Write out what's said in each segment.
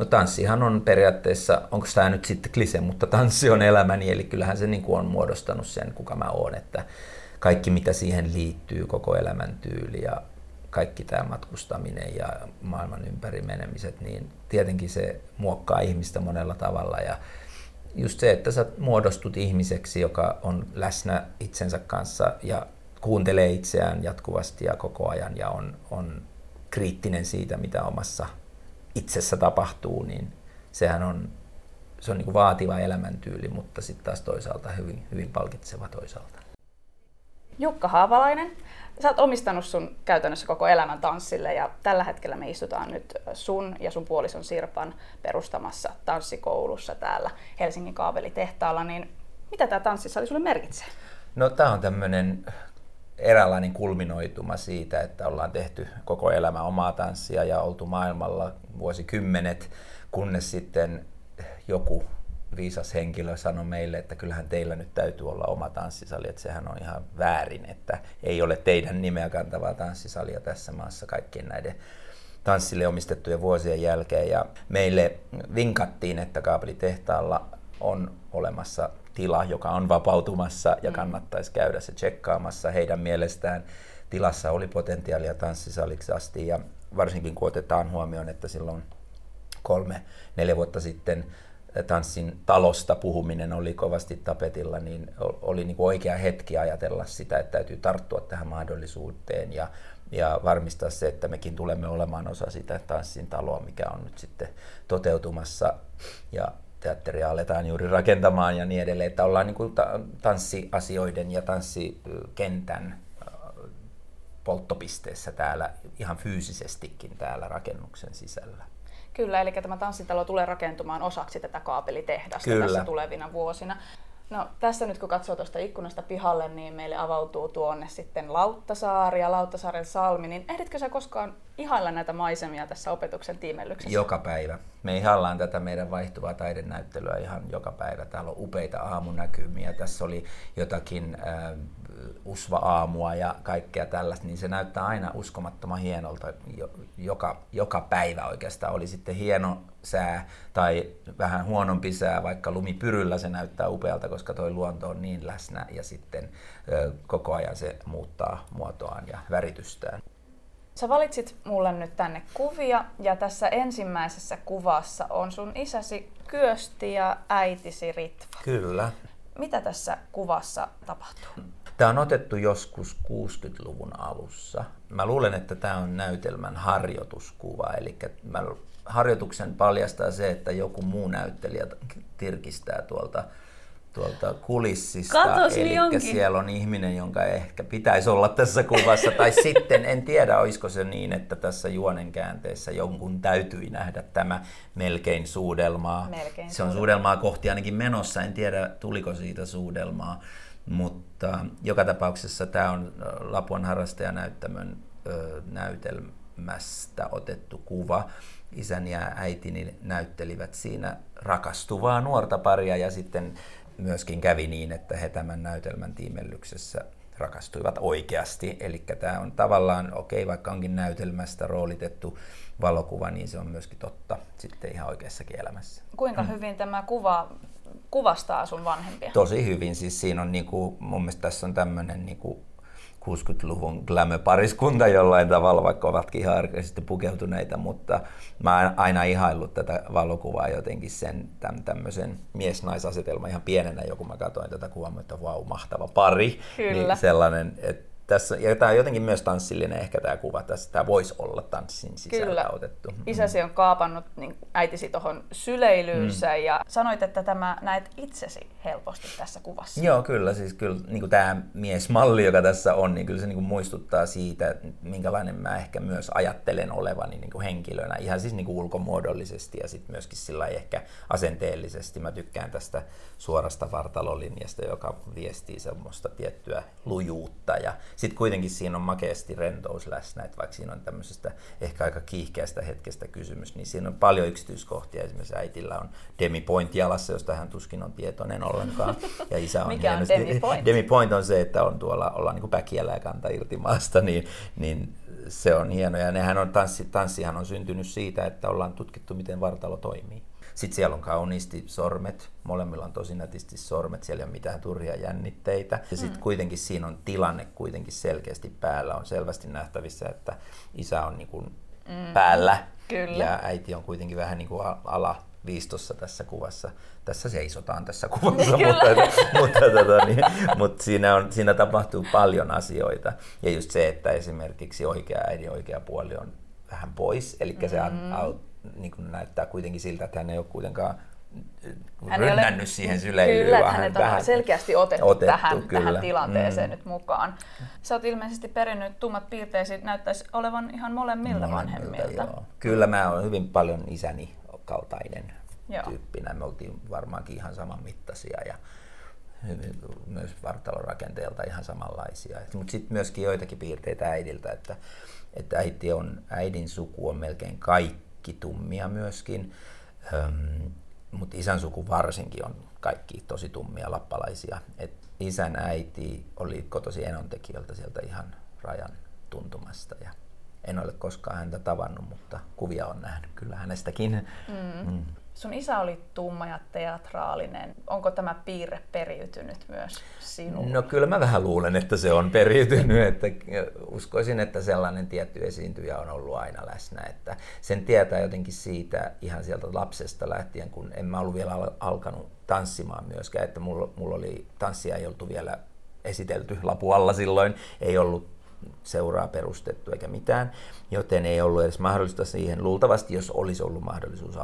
No tanssihan on periaatteessa, onko tämä nyt sitten klise, mutta tanssi on elämäni, eli kyllähän se niin kuin on muodostanut sen, kuka mä oon, että kaikki mitä siihen liittyy, koko elämäntyyli ja kaikki tämä matkustaminen ja maailman ympäri menemiset, niin tietenkin se muokkaa ihmistä monella tavalla ja just se, että sä muodostut ihmiseksi, joka on läsnä itsensä kanssa ja kuuntelee itseään jatkuvasti ja koko ajan ja on, on kriittinen siitä, mitä omassa itsessä tapahtuu, niin sehän on, se on niin kuin vaativa elämäntyyli, mutta sitten taas toisaalta hyvin, hyvin palkitseva toisaalta. Jukka Haavalainen, sä oot omistanut sun käytännössä koko elämän tanssille ja tällä hetkellä me istutaan nyt sun ja sun puolison Sirpan perustamassa tanssikoulussa täällä Helsingin kaapelitehtaalla, niin mitä tämä tanssissa oli sulle merkitsee? No tämä on tämmöinen eräänlainen kulminoituma siitä, että ollaan tehty koko elämä omaa tanssia ja oltu maailmalla vuosikymmenet, kunnes sitten joku viisas henkilö sanoi meille, että kyllähän teillä nyt täytyy olla oma tanssisali, että sehän on ihan väärin, että ei ole teidän nimeä kantavaa tanssisalia tässä maassa kaikkien näiden tanssille omistettujen vuosien jälkeen. Ja meille vinkattiin, että kaapelitehtaalla on olemassa tila, joka on vapautumassa ja mm. kannattaisi käydä se tsekkaamassa. Heidän mielestään tilassa oli potentiaalia tanssisaliksi asti ja varsinkin kun otetaan huomioon, että silloin kolme, neljä vuotta sitten tanssin talosta puhuminen oli kovasti tapetilla, niin oli niin kuin oikea hetki ajatella sitä, että täytyy tarttua tähän mahdollisuuteen ja, ja varmistaa se, että mekin tulemme olemaan osa sitä tanssin taloa, mikä on nyt sitten toteutumassa. Ja teatteria aletaan juuri rakentamaan ja niin edelleen, että ollaan niin kuin tanssiasioiden ja tanssikentän polttopisteessä täällä ihan fyysisestikin täällä rakennuksen sisällä. Kyllä, eli tämä tanssitalo tulee rakentumaan osaksi tätä kaapelitehdasta Kyllä. tässä tulevina vuosina. No tässä nyt kun katsoo tuosta ikkunasta pihalle, niin meille avautuu tuonne sitten Lauttasaari ja Lauttasaaren salmi, niin ehditkö sä koskaan ihailla näitä maisemia tässä opetuksen tiimellyksessä? Joka päivä. Me ihaillaan tätä meidän vaihtuvaa taidenäyttelyä ihan joka päivä. Täällä on upeita aamunäkymiä. Tässä oli jotakin äh, usva-aamua ja kaikkea tällaista, niin se näyttää aina uskomattoman hienolta joka, joka päivä oikeastaan. Oli sitten hieno sää tai vähän huonompi sää, vaikka lumipyryllä se näyttää upealta, koska tuo luonto on niin läsnä ja sitten ö, koko ajan se muuttaa muotoaan ja väritystään. Sä valitsit mulle nyt tänne kuvia ja tässä ensimmäisessä kuvassa on sun isäsi Kyösti ja äitisi Ritva. Kyllä. Mitä tässä kuvassa tapahtuu? Tämä on otettu joskus 60-luvun alussa. Mä luulen, että tämä on näytelmän harjoituskuva, eli mä harjoituksen paljastaa se, että joku muu näyttelijä tirkistää tuolta, tuolta kulissista. Katos, Eli niin siellä on ihminen, jonka ehkä pitäisi olla tässä kuvassa. tai sitten, en tiedä, olisiko se niin, että tässä juonen käänteessä jonkun täytyi nähdä tämä melkein suudelmaa. Melkein se on suudelmaa kohti ainakin menossa. En tiedä, tuliko siitä suudelmaa. Mutta joka tapauksessa tämä on Lapuan harrastajanäyttämön näytelmästä otettu kuva isäni ja äitini näyttelivät siinä rakastuvaa nuorta paria ja sitten myöskin kävi niin, että he tämän näytelmän tiimellyksessä rakastuivat oikeasti. Eli tämä on tavallaan, okei, okay, vaikka onkin näytelmästä roolitettu valokuva, niin se on myöskin totta sitten ihan oikeassakin elämässä. Kuinka hmm. hyvin tämä kuva kuvastaa sun vanhempia? Tosi hyvin. Siis siinä on niinku, mun mielestä tässä on tämmöinen niinku 60-luvun glamour-pariskunta jollain tavalla, vaikka ovatkin ihan arkeisesti pukeutuneita, mutta mä oon aina ihaillut tätä valokuvaa jotenkin sen tämmöisen mies-naisasetelman ihan pienenä, joku mä katsoin tätä kuvaa, että vau, mahtava pari. Kyllä. Niin sellainen, että tässä, ja tämä on jotenkin myös tanssillinen ehkä tämä kuva tässä. Tämä voisi olla tanssin sisällä Kyllä. otettu. Isäsi on kaapannut niin äitisi tuohon syleilyynsä mm. ja sanoit, että tämä näet itsesi helposti tässä kuvassa. Joo, kyllä. Siis kyllä niin kuin tämä miesmalli, joka tässä on, niin kyllä se niin kuin muistuttaa siitä, minkälainen mä ehkä myös ajattelen olevani niin kuin henkilönä. Ihan siis niin kuin ulkomuodollisesti ja sitten myöskin sillä ehkä asenteellisesti. Mä tykkään tästä suorasta vartalolinjasta, joka viestii semmoista tiettyä lujuutta ja sitten kuitenkin siinä on makeasti rentous läsnä, että vaikka siinä on tämmöisestä ehkä aika kiihkeästä hetkestä kysymys, niin siinä on paljon yksityiskohtia. Esimerkiksi äitillä on Demi Point jalassa, josta hän tuskin on tietoinen ollenkaan. Ja isä on Mikä on Demi Point? Demi Point on se, että on tuolla, ollaan niin kuin päkiällä ja kanta irti maasta, niin, niin se on hieno. Ja nehän on, tanssi, tanssihan on syntynyt siitä, että ollaan tutkittu, miten vartalo toimii. Sitten siellä on kauniisti sormet, molemmilla on tosi nätisti sormet, siellä ei ole mitään turhia jännitteitä. Ja sitten mm. kuitenkin siinä on tilanne kuitenkin selkeästi päällä, on selvästi nähtävissä, että isä on niin kuin mm. päällä Kyllä. ja äiti on kuitenkin vähän niin kuin ala viistossa tässä kuvassa. Tässä seisotaan tässä kuvassa, mutta, mutta, tota, niin, mutta siinä, on, siinä tapahtuu paljon asioita. Ja just se, että esimerkiksi oikea äidin oikea puoli on vähän pois, eli mm-hmm. se niin kuin näyttää kuitenkin siltä, että hän ei ole kuitenkaan hän rynnännyt ole, siihen syleilyyn. Kyllä, vaan hänet on selkeästi otettu, otettu tähän, kyllä. tähän tilanteeseen mm. nyt mukaan. Sä oot ilmeisesti perinnyt tummat piirteesi, näyttäisi olevan ihan molemmilta, molemmilta vanhemmilta. Joo. Kyllä mä oon hyvin paljon isäni kaltainen joo. tyyppinä. Me oltiin varmaankin ihan saman mittaisia ja hyvin, myös vartalorakenteelta ihan samanlaisia. Mutta sitten myöskin joitakin piirteitä äidiltä, että, että äiti on, äidin suku on melkein kaikki tummia myöskin. Öm, mutta isän suku varsinkin on kaikki tosi tummia lappalaisia. Et isän äiti oli kotosi enontekijöiltä sieltä ihan rajan tuntumasta ja en ole koskaan häntä tavannut, mutta kuvia on nähnyt kyllä hänestäkin. Mm. Mm. Sun isä oli tumma ja teatraalinen. Onko tämä piirre periytynyt myös sinulle? No kyllä mä vähän luulen, että se on periytynyt. Että uskoisin, että sellainen tietty esiintyjä on ollut aina läsnä. Että sen tietää jotenkin siitä ihan sieltä lapsesta lähtien, kun en mä ollut vielä alkanut tanssimaan myöskään. Että mulla, mulla oli, tanssia ei oltu vielä esitelty lapualla silloin. Ei ollut seuraa perustettu eikä mitään, joten ei ollut edes mahdollista siihen. Luultavasti, jos olisi ollut mahdollisuus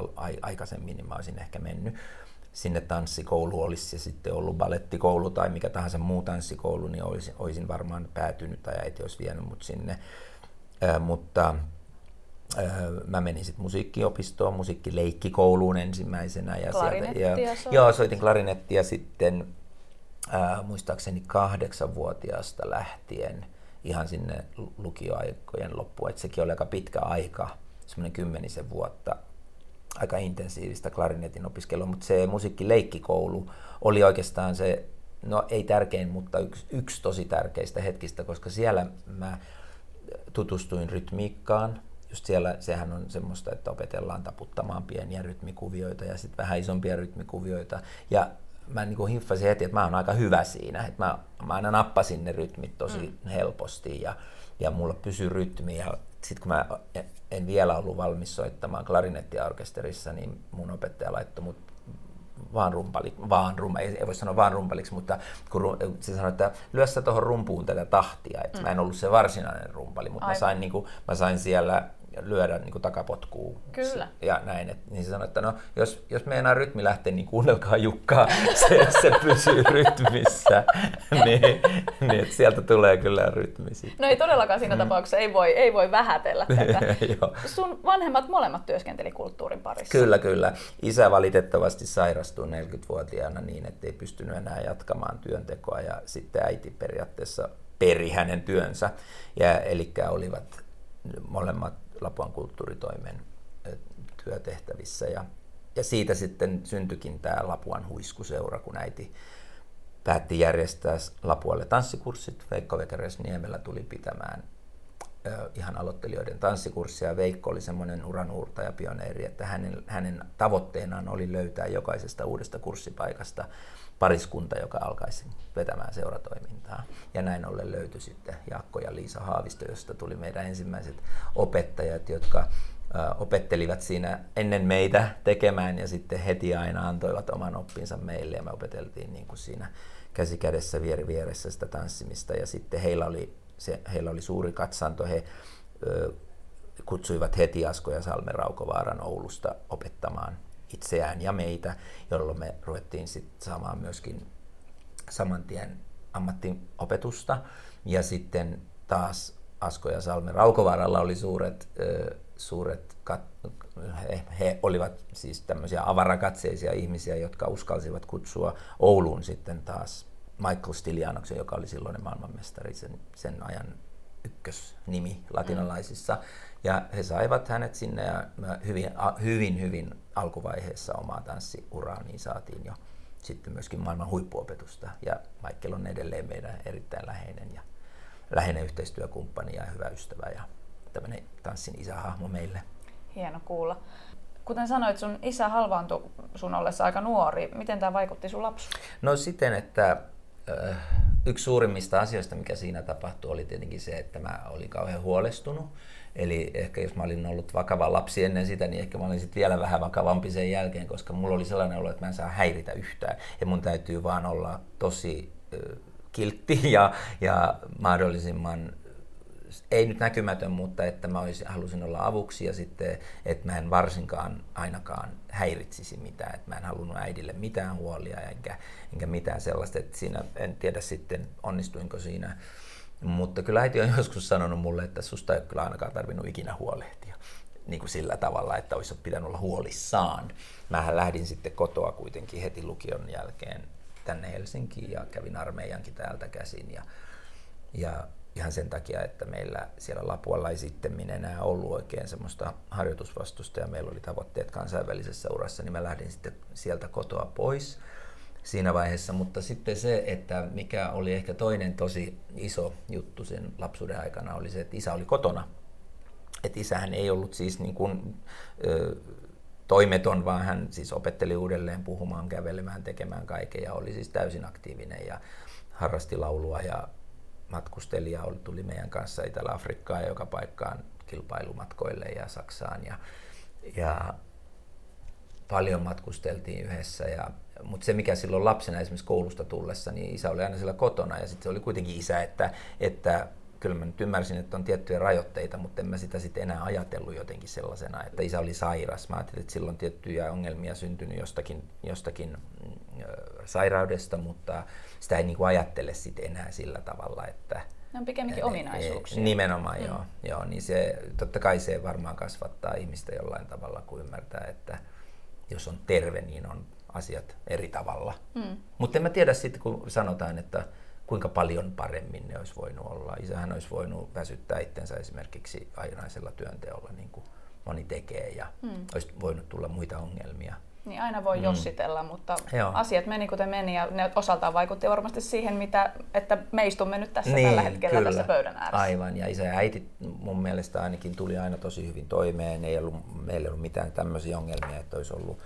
aikaisemmin, niin mä olisin ehkä mennyt sinne tanssikoulu, olisi se sitten ollut balettikoulu tai mikä tahansa muu tanssikoulu, niin olisin, olisin varmaan päätynyt tai äiti olisi vienyt mut sinne. Äh, mutta äh, mä menin sitten musiikkiopistoon, musiikkileikkikouluun ensimmäisenä. Ja sieltä, ja, joo, soitin klarinettia sitten äh, muistaakseni kahdeksanvuotiaasta lähtien – ihan sinne lukioaikojen loppuun. Että sekin oli aika pitkä aika, semmoinen kymmenisen vuotta aika intensiivistä klarinetin opiskelua, mutta se musiikkileikkikoulu oli oikeastaan se, no ei tärkein, mutta yksi, yksi tosi tärkeistä hetkistä, koska siellä mä tutustuin rytmiikkaan. Just siellä sehän on semmoista, että opetellaan taputtamaan pieniä rytmikuvioita ja sitten vähän isompia rytmikuvioita. Ja mä niin kuin hiffasin heti, että mä oon aika hyvä siinä. Että mä, mä aina nappasin ne rytmit tosi mm. helposti ja, ja mulla pysyi rytmi. Ja sitten kun mä en vielä ollut valmis soittamaan klarinettiorkesterissa, niin mun opettaja laittoi mut vaan rumpali, vaan rumpa, ei, ei voi sanoa vaan rumpaliksi, mutta kun se sanoi, että lyö sä tuohon rumpuun tätä tahtia, että mm. mä en ollut se varsinainen rumpali, mutta mä sain, niin kuin, mä sain siellä lyödä niin takapotkuun. Kyllä. Ja näin. Et, niin se sanoi, että no, jos, jos meinaa rytmi lähtee, niin kuunnelkaa Jukkaa, se, se pysyy rytmissä. niin, niin että sieltä tulee kyllä rytmi sitten. No ei todellakaan siinä mm. tapauksessa, ei voi, ei voi vähätellä tätä. Sun vanhemmat molemmat työskenteli kulttuurin parissa. Kyllä, kyllä. Isä valitettavasti sairastui 40-vuotiaana niin, että ei pystynyt enää jatkamaan työntekoa ja sitten äiti periaatteessa peri hänen työnsä. Ja, eli olivat molemmat Lapuan kulttuuritoimen työtehtävissä. Ja, ja siitä sitten syntyikin tämä Lapuan huiskuseura, kun äiti päätti järjestää Lapualle tanssikurssit. Veikko Vekeresniemellä tuli pitämään ihan aloittelijoiden tanssikurssia. Veikko oli semmoinen uranuurta ja pioneeri, että hänen, hänen tavoitteenaan oli löytää jokaisesta uudesta kurssipaikasta pariskunta, joka alkaisi vetämään seuratoimintaa. Ja näin ollen löytyi sitten Jaakko ja Liisa Haavisto, josta tuli meidän ensimmäiset opettajat, jotka opettelivat siinä ennen meitä tekemään ja sitten heti aina antoivat oman oppinsa meille. Ja me opeteltiin niin kuin siinä käsi kädessä vieri vieressä sitä tanssimista. Ja sitten heillä oli, se, heillä oli suuri katsanto, he ö, kutsuivat heti Asko ja Salme Raukovaaran Oulusta opettamaan itseään ja meitä, jolloin me ruvettiin sitten saamaan myöskin saman tien ammattiopetusta. Ja sitten taas Asko ja Salme Raukovaaralla oli suuret, suuret kat- he, he olivat siis tämmöisiä avarakatseisia ihmisiä, jotka uskalsivat kutsua Ouluun sitten taas Michael Stilianoksen, joka oli silloinen maailmanmestari, sen, sen ajan ykkösnimi latinalaisissa. Mm. Ja he saivat hänet sinne ja hyvin, hyvin, hyvin alkuvaiheessa omaa tanssiuraa, niin saatiin jo sitten myöskin maailman huippuopetusta. Ja Michael on edelleen meidän erittäin läheinen ja läheinen yhteistyökumppani ja hyvä ystävä. Ja tämmöinen tanssin isähahmo meille. Hieno kuulla. Kuten sanoit, sun isä halvaantui sun ollessa aika nuori. Miten tämä vaikutti sun lapsuun? No siten, että yksi suurimmista asioista, mikä siinä tapahtui, oli tietenkin se, että mä olin kauhean huolestunut. Eli ehkä jos mä olin ollut vakava lapsi ennen sitä, niin ehkä mä olin sitten vielä vähän vakavampi sen jälkeen, koska mulla oli sellainen olo, että mä en saa häiritä yhtään. Ja mun täytyy vaan olla tosi kiltti ja, ja mahdollisimman ei nyt näkymätön, mutta että mä olisin, halusin olla avuksi ja sitten, että mä en varsinkaan ainakaan häiritsisi mitään, että mä en halunnut äidille mitään huolia enkä, enkä mitään sellaista, että siinä en tiedä sitten onnistuinko siinä. Mutta kyllä äiti on joskus sanonut mulle, että susta ei ole kyllä ainakaan tarvinnut ikinä huolehtia niin kuin sillä tavalla, että olisi pitänyt olla huolissaan. Mähän lähdin sitten kotoa kuitenkin heti lukion jälkeen tänne Helsinkiin ja kävin armeijankin täältä käsin. Ja, ja ihan sen takia, että meillä siellä Lapualla ei sitten enää ollut oikein semmoista harjoitusvastusta ja meillä oli tavoitteet kansainvälisessä urassa, niin mä lähdin sitten sieltä kotoa pois siinä vaiheessa, mutta sitten se, että mikä oli ehkä toinen tosi iso juttu sen lapsuuden aikana, oli se, että isä oli kotona. Että isähän ei ollut siis niin kuin, ö, toimeton, vaan hän siis opetteli uudelleen puhumaan, kävelemään, tekemään kaiken ja oli siis täysin aktiivinen ja harrasti laulua ja matkustelija oli, tuli meidän kanssa Etelä-Afrikkaan ja joka paikkaan kilpailumatkoille ja Saksaan ja, ja paljon matkusteltiin yhdessä. Ja, mutta se mikä silloin lapsena esimerkiksi koulusta tullessa, niin isä oli aina siellä kotona ja sitten se oli kuitenkin isä, että, että kyllä mä nyt ymmärsin, että on tiettyjä rajoitteita, mutta en mä sitä sitten enää ajatellut jotenkin sellaisena, että isä oli sairas. Mä ajattelin, että silloin tiettyjä ongelmia syntynyt jostakin, jostakin mm, sairaudesta, mutta sitä ei niin kuin ajattele sitten enää sillä tavalla, että... Ne on pikemminkin ominaisuuksia. Nimenomaan, mm. joo, joo. Niin se, totta kai se varmaan kasvattaa ihmistä jollain tavalla, kun ymmärtää, että jos on terve, niin on asiat eri tavalla. Mm. Mutta en mä tiedä sitten, kun sanotaan, että kuinka paljon paremmin ne olisi voinut olla. Isähän olisi voinut väsyttää itsensä esimerkiksi ainaisella työnteolla, niin kuin moni tekee, ja mm. olisi voinut tulla muita ongelmia. Niin aina voi mm. jossitella, mutta Joo. asiat meni kuten meni ja ne osaltaan vaikutti varmasti siihen, mitä, että me istumme nyt tässä niin, tällä hetkellä kyllä. tässä pöydän ääressä. Aivan, ja isä ja äiti mun mielestä ainakin tuli aina tosi hyvin toimeen. Ei ollut, meillä ei ollut mitään tämmöisiä ongelmia, että olisi ollut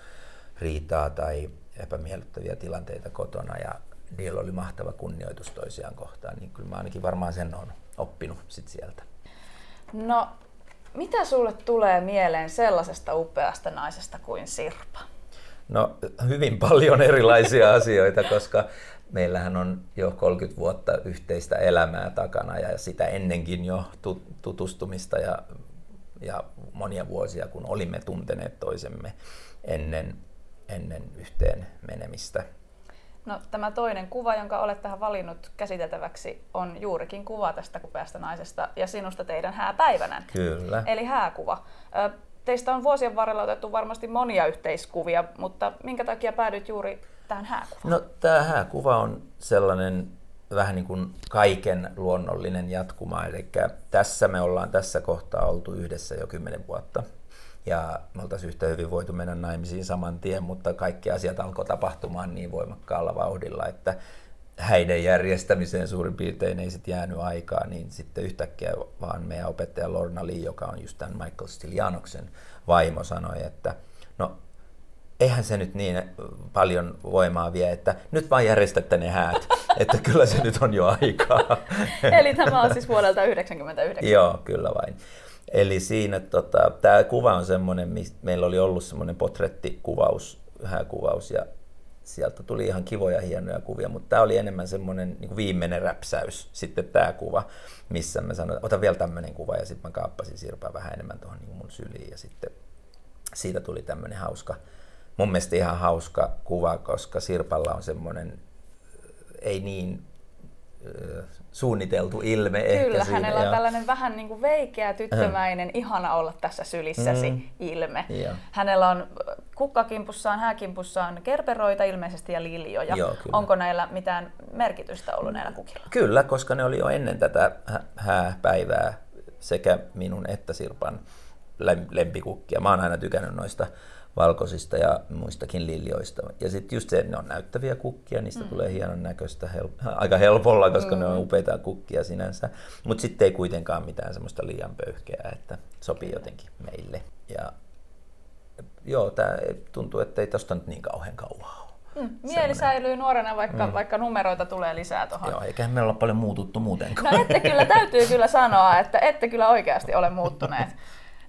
riitaa tai epämiellyttäviä tilanteita kotona ja niillä oli mahtava kunnioitus toisiaan kohtaan, niin kyllä mä ainakin varmaan sen on oppinut sit sieltä. No, mitä sulle tulee mieleen sellaisesta upeasta naisesta kuin Sirpa? No hyvin paljon erilaisia asioita, koska meillähän on jo 30 vuotta yhteistä elämää takana ja sitä ennenkin jo tutustumista ja, ja monia vuosia, kun olimme tunteneet toisemme ennen, ennen yhteen menemistä. No, tämä toinen kuva, jonka olet tähän valinnut käsiteltäväksi, on juurikin kuva tästä kupeasta naisesta ja sinusta teidän hääpäivänä. Kyllä. Eli hääkuva. Teistä on vuosien varrella otettu varmasti monia yhteiskuvia, mutta minkä takia päädyit juuri tähän hääkuvaan? No tämä hääkuva on sellainen vähän niin kuin kaiken luonnollinen jatkuma. Eli tässä me ollaan tässä kohtaa oltu yhdessä jo kymmenen vuotta. Ja me oltaisiin yhtä hyvin voitu mennä naimisiin saman tien, mutta kaikki asiat alkoi tapahtumaan niin voimakkaalla vauhdilla, että häiden järjestämiseen suurin piirtein ei sitten jäänyt aikaa, niin sitten yhtäkkiä vaan meidän opettaja Lorna Lee, joka on just tämän Michael Stiljanoksen vaimo, sanoi, että no eihän se nyt niin paljon voimaa vie, että nyt vaan järjestätte ne häät, että kyllä se nyt on jo aikaa. Eli tämä on siis vuodelta 1999. Joo, kyllä vain. Eli siinä tota, tämä kuva on semmoinen, meillä oli ollut semmoinen potrettikuvaus, hääkuvaus ja sieltä tuli ihan kivoja, hienoja kuvia, mutta tämä oli enemmän semmoinen niin viimeinen räpsäys, sitten tämä kuva, missä mä sanoin, ota vielä tämmöinen kuva, ja sitten mä kaappasin Sirpaa vähän enemmän tuohon niin mun syliin, ja sitten siitä tuli tämmöinen hauska, mun mielestä ihan hauska kuva, koska Sirpalla on semmoinen, ei niin suunniteltu ilme Kyllä, ehkä siinä, hänellä on ja... tällainen vähän niin kuin veikeä, tyttömäinen, mm. ihana olla tässä sylissäsi mm. ilme. Ja. Hänellä on kukkakimpussaan, hääkimpussaan kerperoita ilmeisesti ja liljoja. Joo, Onko näillä mitään merkitystä ollut näillä kukilla? Kyllä, koska ne oli jo ennen tätä hääpäivää sekä minun että Sirpan lempikukkia. Mä oon aina tykännyt noista valkoisista ja muistakin liljoista. Ja sitten just se, että ne on näyttäviä kukkia, niistä mm. tulee hienon näköistä hel- aika helpolla, koska mm. ne on mm. upeita kukkia sinänsä. Mutta sitten ei kuitenkaan mitään semmoista liian pöyhkeää, että sopii jotenkin meille. Ja joo, tämä tuntuu, että ei tosta nyt niin kauhean kauaa ole. Mm, mieli Sellainen. säilyy nuorena, vaikka, mm. vaikka numeroita tulee lisää tuohon. Joo, eikä me olla paljon muututtu muutenkaan. No ette kyllä, täytyy kyllä sanoa, että ette kyllä oikeasti ole muuttuneet.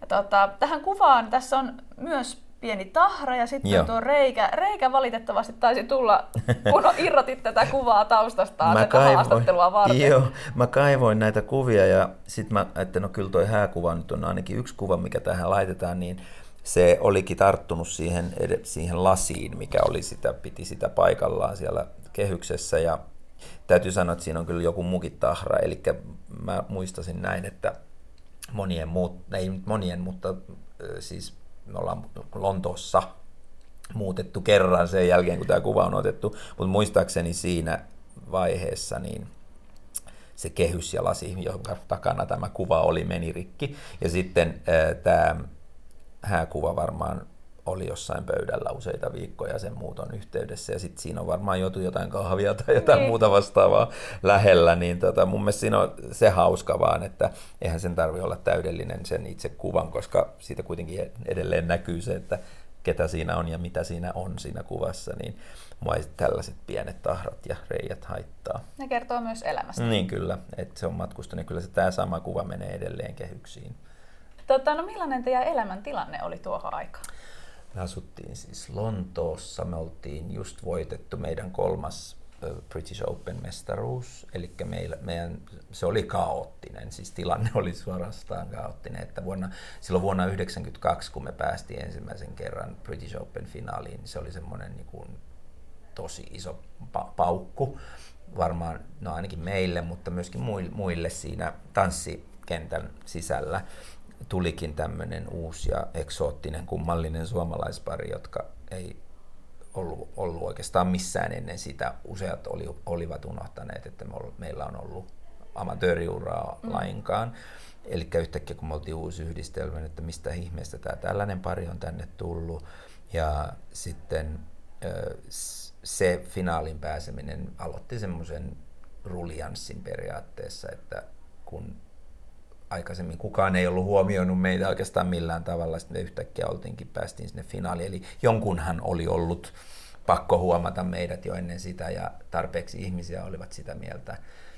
Tota, tähän kuvaan tässä on myös pieni tahra ja sitten Joo. tuo reikä. Reikä valitettavasti taisi tulla, kun irrotit tätä kuvaa taustastaan mä tätä kaivoin, haastattelua varten. Joo, mä kaivoin näitä kuvia ja sitten mä, että no kyllä toi hääkuva nyt on ainakin yksi kuva, mikä tähän laitetaan, niin se olikin tarttunut siihen, siihen lasiin, mikä oli sitä, piti sitä paikallaan siellä kehyksessä ja täytyy sanoa, että siinä on kyllä joku mukin tahra, eli mä muistasin näin, että monien muut, ei nyt monien, mutta siis me ollaan Lontoossa muutettu kerran sen jälkeen, kun tämä kuva on otettu, mutta muistaakseni siinä vaiheessa niin se kehys ja lasi, jonka takana tämä kuva oli, meni rikki. Ja sitten tämä hääkuva varmaan oli jossain pöydällä useita viikkoja sen muuton yhteydessä ja sitten siinä on varmaan joutu jotain kahvia tai jotain niin. muuta vastaavaa lähellä, niin tota, mun mielestä siinä on se hauska vaan, että eihän sen tarvi olla täydellinen sen itse kuvan, koska siitä kuitenkin edelleen näkyy se, että ketä siinä on ja mitä siinä on siinä kuvassa, niin mua ei tällaiset pienet tahrat ja reijät haittaa. Ne kertoo myös elämästä. Niin kyllä, että se on matkustanut, niin kyllä se tämä sama kuva menee edelleen kehyksiin. Tota, no millainen teidän elämäntilanne oli tuohon aikaan? Me asuttiin siis Lontoossa, me oltiin just voitettu meidän kolmas British Open-mestaruus, eli meillä, meidän, se oli kaoottinen, siis tilanne oli suorastaan kaoottinen, että vuonna, silloin vuonna 1992, kun me päästiin ensimmäisen kerran British Open-finaaliin, niin se oli semmoinen niin kuin, tosi iso pa- paukku, varmaan, no ainakin meille, mutta myöskin muille siinä tanssikentän sisällä tulikin tämmöinen uusi ja eksoottinen kummallinen suomalaispari, jotka ei ollut, ollut oikeastaan missään ennen sitä. Useat oli, olivat unohtaneet, että me ol, meillä on ollut amatööriuraa mm. lainkaan. Eli yhtäkkiä kun me oltiin uusi yhdistelmä, että mistä ihmeestä tämä tällainen pari on tänne tullut. Ja sitten se finaalin pääseminen aloitti semmoisen ruljanssin periaatteessa, että kun aikaisemmin kukaan ei ollut huomioinut meitä oikeastaan millään tavalla. Sitten me yhtäkkiä oltiinkin, päästiin sinne finaaliin. Eli jonkunhan oli ollut pakko huomata meidät jo ennen sitä ja tarpeeksi ihmisiä olivat sitä mieltä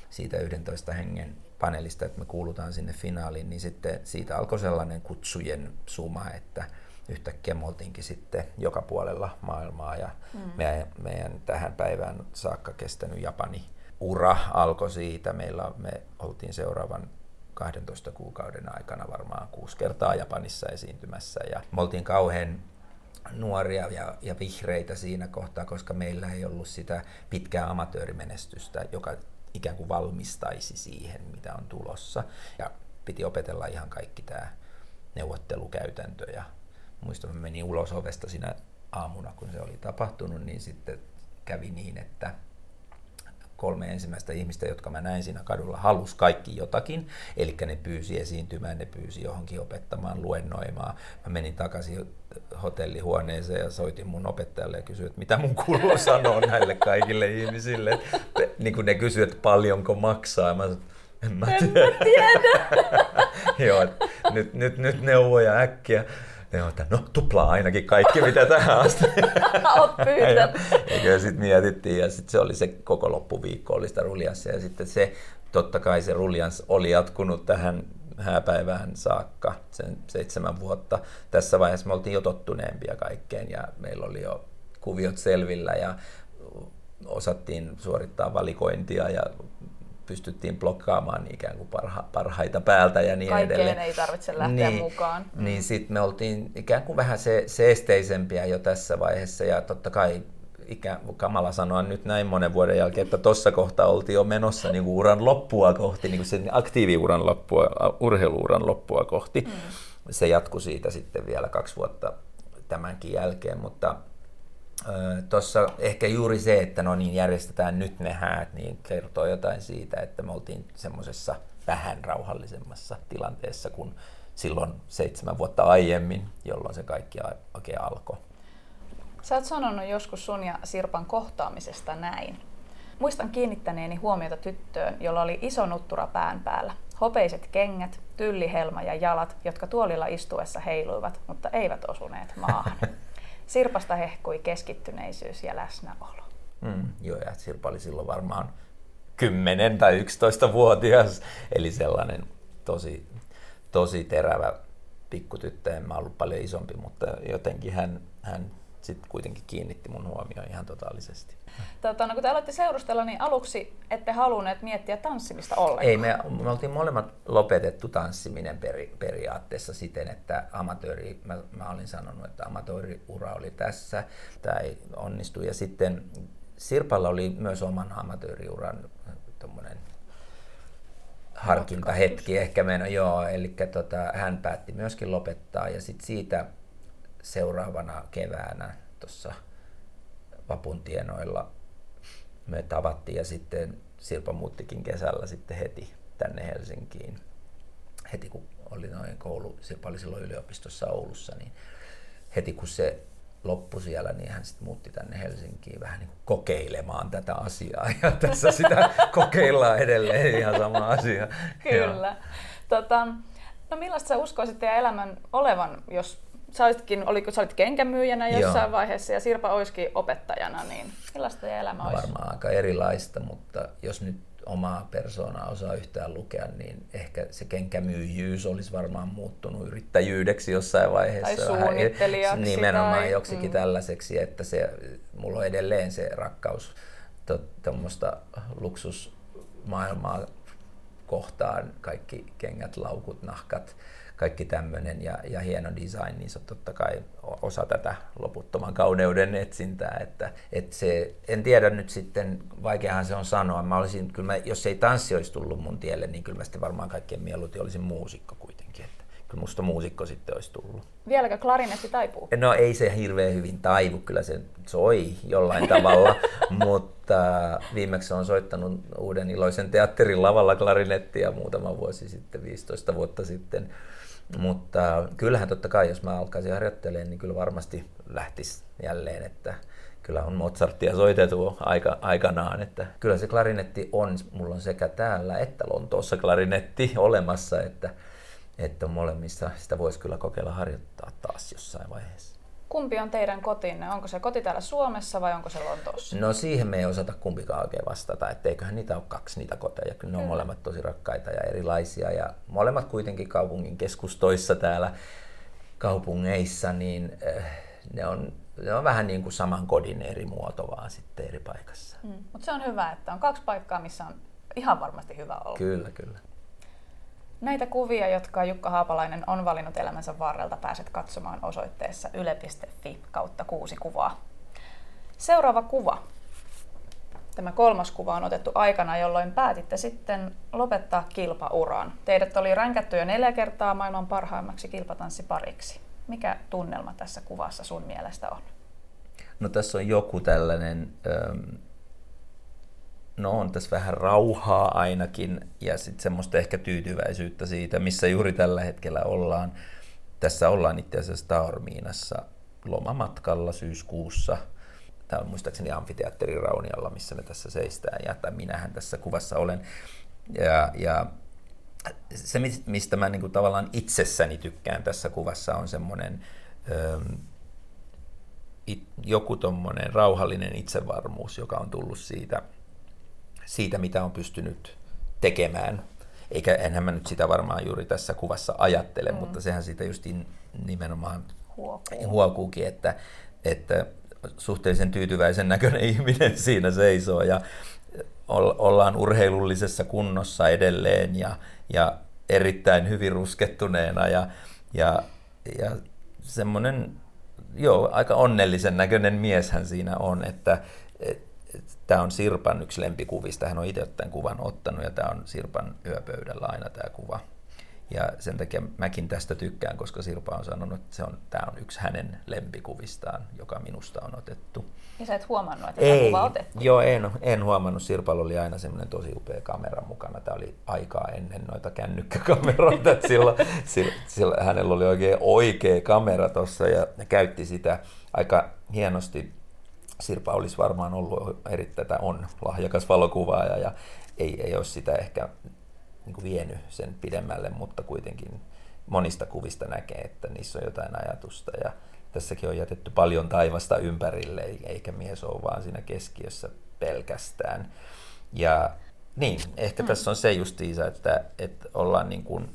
siitä 11 hengen paneelista, että me kuulutaan sinne finaaliin, niin sitten siitä alkoi sellainen kutsujen suma, että yhtäkkiä me oltiinkin sitten joka puolella maailmaa ja mm. meidän, meidän tähän päivään saakka kestänyt Japani ura alkoi siitä. Meillä me oltiin seuraavan 12 kuukauden aikana varmaan kuusi kertaa Japanissa esiintymässä ja me oltiin kauhean nuoria ja, ja vihreitä siinä kohtaa, koska meillä ei ollut sitä pitkää amatöörimenestystä, joka ikään kuin valmistaisi siihen, mitä on tulossa. Ja piti opetella ihan kaikki tämä neuvottelukäytäntö ja muistan, että menin ulos ovesta siinä aamuna, kun se oli tapahtunut, niin sitten kävi niin, että kolme ensimmäistä ihmistä, jotka mä näin siinä kadulla, halus kaikki jotakin. Eli ne pyysi esiintymään, ne pyysi johonkin opettamaan, luennoimaan. Mä menin takaisin hotellihuoneeseen ja soitin mun opettajalle ja kysyin, että mitä mun kuuluu sanoa näille kaikille ihmisille. Niin kuin ne kysyivät, että paljonko maksaa. Mä en mä tiedä. En mä tiedä. Joo, nyt, nyt, nyt neuvoja äkkiä. Ne on, että no tuplaa ainakin kaikki, mitä tähän asti. Oot pyytänyt. ja sitten mietittiin ja sitten se oli se koko loppuviikko oli sitä ruljanssia ja sitten se, totta kai se ruljans oli jatkunut tähän hääpäivään saakka, sen seitsemän vuotta. Tässä vaiheessa me oltiin jo tottuneempia kaikkeen ja meillä oli jo kuviot selvillä ja osattiin suorittaa valikointia ja pystyttiin blokkaamaan ikään kuin parha, parhaita päältä ja niin Kaikkeen edelleen. ei tarvitse lähteä niin, mukaan. Mm. Niin sitten me oltiin ikään kuin vähän se, seesteisempiä jo tässä vaiheessa ja totta kai ikään kamala sanoa nyt näin monen vuoden jälkeen, että tuossa kohtaa oltiin jo menossa niin kuin uran loppua kohti, niin kuin sen aktiiviuran loppua, urheiluuran loppua kohti. Mm. Se jatkui siitä sitten vielä kaksi vuotta tämänkin jälkeen, mutta Tuossa ehkä juuri se, että no niin, järjestetään nyt ne häät, niin kertoo jotain siitä, että me oltiin semmoisessa vähän rauhallisemmassa tilanteessa kuin silloin seitsemän vuotta aiemmin, jolloin se kaikki oikein alkoi. Sä oot sanonut joskus sun ja Sirpan kohtaamisesta näin. Muistan kiinnittäneeni huomiota tyttöön, jolla oli iso nuttura pään päällä, hopeiset kengät, tyllihelma ja jalat, jotka tuolilla istuessa heiluivat, mutta eivät osuneet maahan. Sirpasta hehkui keskittyneisyys ja läsnäolo. Mm, joo, ja Sirpa oli silloin varmaan 10 tai 11-vuotias, eli sellainen tosi, tosi terävä pikkutyttö. En mä ollut paljon isompi, mutta jotenkin hän, hän sitten kuitenkin kiinnitti mun huomioon ihan totaalisesti. Tota, no, kun te aloitte seurustella, niin aluksi ette halunneet miettiä tanssimista ollenkaan. Ei, me, me oltiin molemmat lopetettu tanssiminen peri, periaatteessa siten, että amatööri, mä, mä olin sanonut, että amatööriura oli tässä, tämä ei onnistu. Ja sitten Sirpalla oli myös oman amatööriuran tommonen harkintahetki ehkä meno, joo, eli tota, hän päätti myöskin lopettaa ja sitten siitä seuraavana keväänä tuossa vapun tienoilla me tavattiin ja sitten Sirpa muuttikin kesällä sitten heti tänne Helsinkiin. Heti kun oli noin koulu, Sirpa oli silloin yliopistossa Oulussa, niin heti kun se loppui siellä, niin hän sitten muutti tänne Helsinkiin vähän niin kuin kokeilemaan tätä asiaa. Ja tässä sitä kokeillaan edelleen ihan sama asia. Kyllä. Tota, no millaista sä uskoisit teidän elämän olevan, jos sä olitkin, oliko, sä olit kenkämyyjänä jossain Joo. vaiheessa ja Sirpa olisikin opettajana, niin millaista teidän elämä olisi? Varmaan aika erilaista, mutta jos nyt omaa persoonaa osaa yhtään lukea, niin ehkä se kenkämyyjyys olisi varmaan muuttunut yrittäjyydeksi jossain vaiheessa. Tai suunnittelijaksi. Nimenomaan tai... joksikin mm. tällaiseksi, että se, mulla on edelleen se rakkaus tuommoista luksusmaailmaa kohtaan, kaikki kengät, laukut, nahkat, kaikki tämmöinen ja, ja hieno design, niin se on totta kai osa tätä loputtoman kauneuden etsintää. Että, että se, en tiedä nyt sitten, vaikeahan se on sanoa. Mä olisin, kyllä mä, jos ei tanssi olisi tullut mun tielle, niin kyllä mä sitten varmaan kaikkein mieluiten olisin muusikko kuitenkin. Että kyllä musta muusikko sitten olisi tullut. Vieläkö klarinetti taipuu? No ei se hirveän hyvin taivu, kyllä se soi jollain tavalla, mutta viimeksi on soittanut uuden iloisen teatterin lavalla klarinettia muutama vuosi sitten, 15 vuotta sitten. Mutta kyllähän totta kai, jos mä alkaisin harjoittelemaan, niin kyllä varmasti lähtisi jälleen, että kyllä on Mozartia soitettu aika, aikanaan, että kyllä se klarinetti on, mulla on sekä täällä että Lontoossa klarinetti olemassa, että, että molemmissa sitä voisi kyllä kokeilla harjoittaa taas jossain vaiheessa. Kumpi on teidän kotinne? Onko se koti täällä Suomessa vai onko se Lontoossa? No siihen me ei osata kumpikaan oikein vastata, etteiköhän niitä ole kaksi niitä koteja. Kyllä ne on molemmat tosi rakkaita ja erilaisia ja molemmat kuitenkin kaupungin keskustoissa täällä kaupungeissa, niin äh, ne on, ne on vähän niin kuin saman kodin eri muoto vaan sitten eri paikassa. Mm. Mutta se on hyvä, että on kaksi paikkaa, missä on ihan varmasti hyvä olla. Kyllä, kyllä. Näitä kuvia, jotka Jukka Haapalainen on valinnut elämänsä varrelta, pääset katsomaan osoitteessa yle.fi kautta kuusi kuvaa. Seuraava kuva. Tämä kolmas kuva on otettu aikana, jolloin päätitte sitten lopettaa kilpauran. Teidät oli ränkätty jo neljä kertaa maailman parhaimmaksi kilpatanssipariksi. Mikä tunnelma tässä kuvassa sun mielestä on? No tässä on joku tällainen ähm, no on tässä vähän rauhaa ainakin ja sitten semmoista ehkä tyytyväisyyttä siitä, missä juuri tällä hetkellä ollaan. Tässä ollaan itse asiassa Taormiinassa lomamatkalla syyskuussa. Tämä on muistaakseni amfiteatterin Raunialla, missä me tässä seistään ja tai minähän tässä kuvassa olen. Ja, ja se, mistä mä niin tavallaan itsessäni tykkään tässä kuvassa on semmoinen joku tommonen rauhallinen itsevarmuus, joka on tullut siitä siitä, mitä on pystynyt tekemään. Eikä enhän mä nyt sitä varmaan juuri tässä kuvassa ajattele, mm. mutta sehän siitä just nimenomaan Huokuu. huokuukin, että, että suhteellisen tyytyväisen näköinen ihminen siinä seisoo ja ollaan urheilullisessa kunnossa edelleen ja, ja erittäin hyvin ruskettuneena ja, ja, ja semmoinen joo, aika onnellisen näköinen mieshän siinä on, että et, Tämä on Sirpan yksi lempikuvista. Hän on itse tämän kuvan ottanut ja tämä on Sirpan yöpöydällä aina tämä kuva. Ja sen takia mäkin tästä tykkään, koska Sirpa on sanonut, että se on, tämä on yksi hänen lempikuvistaan, joka minusta on otettu. Ja sä et huomannut, että Ei, tämä kuva otettiin? Joo, en, en huomannut. Sirpalla oli aina semmoinen tosi upea kamera mukana. Tämä oli aikaa ennen noita kännykkäkameroita. silloin, silloin, silloin hänellä oli oikein oikea kamera tuossa ja käytti sitä aika hienosti. Sirpa olisi varmaan ollut erittäin, on lahjakas valokuvaaja ja ei, ei olisi sitä ehkä niin kuin vienyt sen pidemmälle, mutta kuitenkin monista kuvista näkee, että niissä on jotain ajatusta. Ja tässäkin on jätetty paljon taivasta ympärille, eikä mies ole vaan siinä keskiössä pelkästään. Ja niin, ehkä mm. tässä on se justiisa, että, että ollaan niin kuin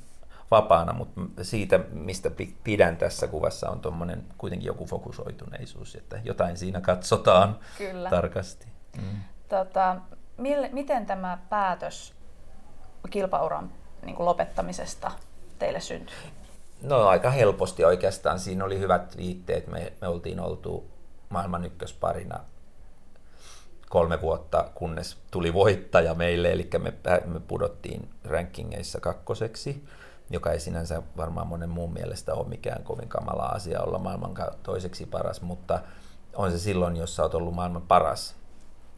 vapaana, mutta siitä, mistä pidän tässä kuvassa, on tuommoinen kuitenkin joku fokusoituneisuus, että jotain siinä katsotaan Kyllä. tarkasti. Mm. Tota, mille, miten tämä päätös kilpauran niin kuin lopettamisesta teille syntyi? No aika helposti oikeastaan. Siinä oli hyvät viitteet. Me, me oltiin oltu maailman ykkösparina kolme vuotta, kunnes tuli voittaja meille, eli me, me pudottiin rankingeissa kakkoseksi, joka ei sinänsä varmaan monen muun mielestä ole mikään kovin kamala asia olla maailman toiseksi paras, mutta on se silloin, jos sä oot ollut maailman paras,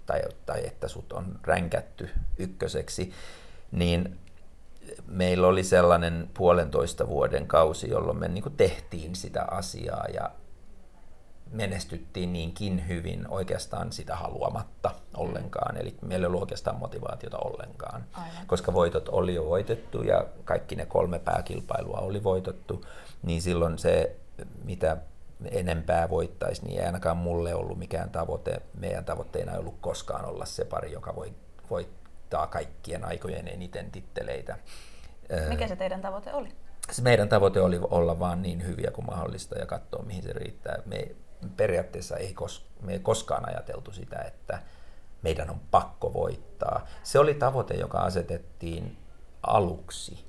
tai, tai että sut on ränkätty ykköseksi, niin meillä oli sellainen puolentoista vuoden kausi, jolloin me niin tehtiin sitä asiaa ja menestyttiin niinkin hyvin oikeastaan sitä haluamatta ollenkaan. Eli meillä ei ollut oikeastaan motivaatiota ollenkaan, Aivan. koska voitot oli jo voitettu ja kaikki ne kolme pääkilpailua oli voitettu, niin silloin se, mitä enempää voittaisi, niin ei ainakaan mulle ollut mikään tavoite. Meidän tavoitteena ei ollut koskaan olla se pari, joka voi, voittaa kaikkien aikojen eniten titteleitä. Mikä se teidän tavoite oli? Se meidän tavoite oli olla vaan niin hyviä kuin mahdollista ja katsoa, mihin se riittää. Me periaatteessa ei, kos, me ei koskaan ajateltu sitä, että meidän on pakko voittaa. Se oli tavoite, joka asetettiin aluksi.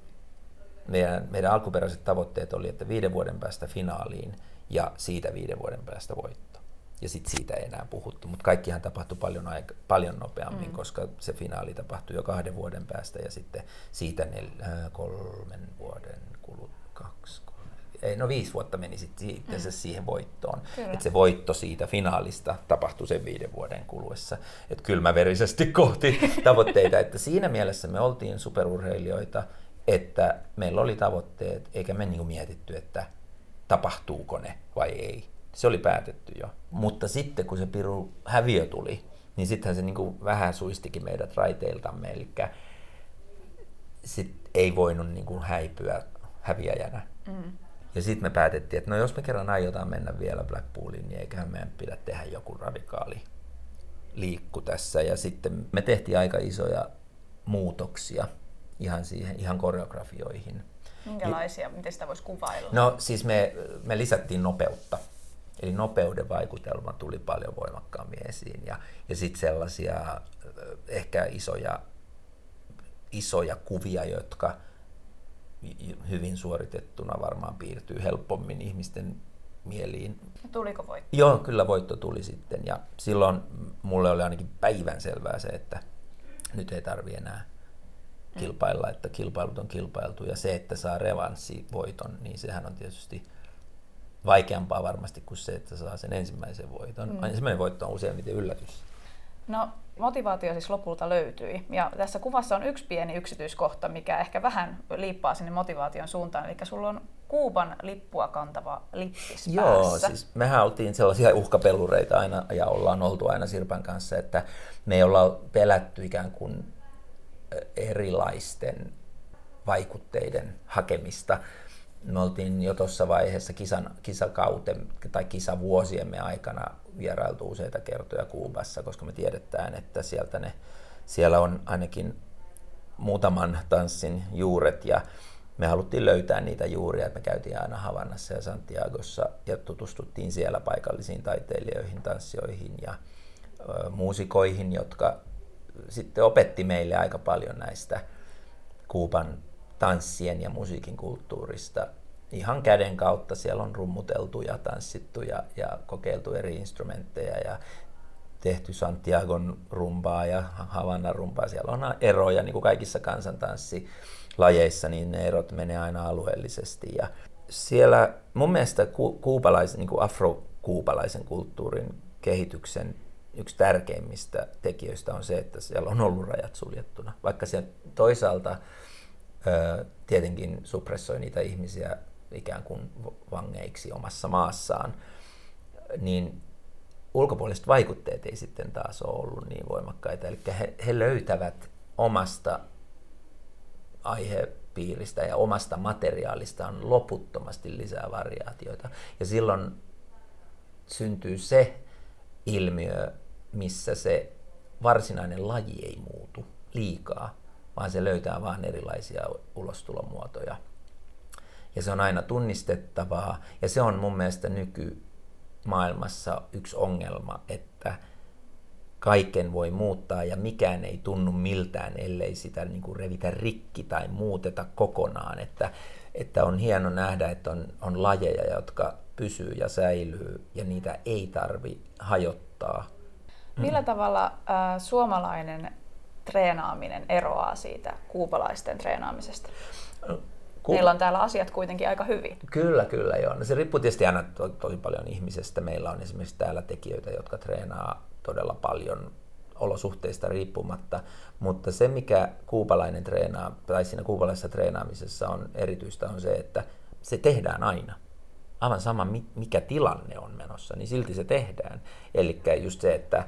Meidän, meidän alkuperäiset tavoitteet oli, että viiden vuoden päästä finaaliin ja siitä viiden vuoden päästä voitto. Ja sitten siitä ei enää puhuttu, mutta kaikkihan tapahtui paljon, aika, paljon nopeammin, mm. koska se finaali tapahtui jo kahden vuoden päästä ja sitten siitä nel, äh, kolmen vuoden kulut, kaksi, no viisi vuotta meni sitten mm. siihen voittoon. Että se voitto siitä finaalista tapahtui sen viiden vuoden kuluessa. Että kylmäverisesti kohti tavoitteita. Että siinä mielessä me oltiin superurheilijoita, että meillä oli tavoitteet, eikä me niinku mietitty, että tapahtuuko ne vai ei. Se oli päätetty jo. Mutta sitten kun se piru häviö tuli, niin sittenhän se niinku vähän suistikin meidät raiteiltamme. Eli sit ei voinut niinku häipyä häviäjänä. Mm. Ja sitten me päätettiin, että no jos me kerran aiotaan mennä vielä Blackpooliin, niin eiköhän meidän pidä tehdä joku radikaali liikku tässä. Ja sitten me tehtiin aika isoja muutoksia ihan, siihen, ihan koreografioihin. Minkälaisia? Miten sitä voisi kuvailla? No siis me, me lisättiin nopeutta. Eli nopeuden vaikutelma tuli paljon voimakkaammin esiin. Ja, ja sitten sellaisia ehkä isoja, isoja kuvia, jotka hyvin suoritettuna varmaan piirtyy helpommin ihmisten mieliin. Tuliko voitto? Joo, kyllä voitto tuli sitten. Ja silloin mulle oli ainakin päivän selvää se, että nyt ei tarvi enää kilpailla, että kilpailut on kilpailtu. Ja se, että saa revanssivoiton, niin sehän on tietysti vaikeampaa varmasti kuin se, että saa sen ensimmäisen voiton. Mm. Ensimmäinen voitto on useimmiten yllätys. No motivaatio siis lopulta löytyi. Ja tässä kuvassa on yksi pieni yksityiskohta, mikä ehkä vähän liippaa sinne motivaation suuntaan. Eli sulla on Kuuban lippua kantava lippis Joo, päässä. siis mehän oltiin sellaisia uhkapelureita aina ja ollaan oltu aina Sirpan kanssa, että me ei olla pelätty ikään kuin erilaisten vaikutteiden hakemista. Me oltiin jo tuossa vaiheessa kisan, kisakauten tai kisavuosiemme aikana vierailtu useita kertoja Kuubassa, koska me tiedetään, että sieltä ne, siellä on ainakin muutaman tanssin juuret ja me haluttiin löytää niitä juuria, me käytiin aina Havannassa ja Santiagossa ja tutustuttiin siellä paikallisiin taiteilijoihin, tanssijoihin ja ö, muusikoihin, jotka sitten opetti meille aika paljon näistä Kuuban tanssien ja musiikin kulttuurista ihan käden kautta. Siellä on rummuteltu ja tanssittu ja, ja kokeiltu eri instrumentteja ja tehty Santiagon rumpaa ja Havannan rumpaa. Siellä on eroja, niin kuin kaikissa kansantanssilajeissa, niin ne erot menee aina alueellisesti. Ja siellä mun mielestä ku, kuupalaisen, niin kuin afro-kuupalaisen kulttuurin kehityksen yksi tärkeimmistä tekijöistä on se, että siellä on ollut rajat suljettuna. Vaikka se toisaalta tietenkin suppressoi niitä ihmisiä ikään kuin vangeiksi omassa maassaan, niin ulkopuoliset vaikutteet ei sitten taas ole ollut niin voimakkaita. Eli he, he löytävät omasta aihepiiristä ja omasta materiaalistaan loputtomasti lisää variaatioita. Ja silloin syntyy se ilmiö, missä se varsinainen laji ei muutu liikaa, vaan se löytää vain erilaisia ulostulomuotoja. Ja se on aina tunnistettavaa, ja se on mun mielestä nykymaailmassa yksi ongelma, että kaiken voi muuttaa ja mikään ei tunnu miltään, ellei sitä niin kuin revitä rikki tai muuteta kokonaan. Että, että on hieno nähdä, että on, on lajeja, jotka pysyy ja säilyy ja niitä ei tarvi hajottaa Millä tavalla äh, suomalainen treenaaminen eroaa siitä kuupalaisten treenaamisesta? Ku... Meillä on täällä asiat kuitenkin aika hyvin. Kyllä, kyllä joo. No se riippuu tietysti aina to, tosi paljon ihmisestä. Meillä on esimerkiksi täällä tekijöitä, jotka treenaa todella paljon olosuhteista riippumatta, mutta se mikä kuupalainen treenaa, tai siinä kuupalaisessa treenaamisessa on erityistä on se, että se tehdään aina. Aivan sama mikä tilanne on menossa, niin silti se tehdään. Eli just se, että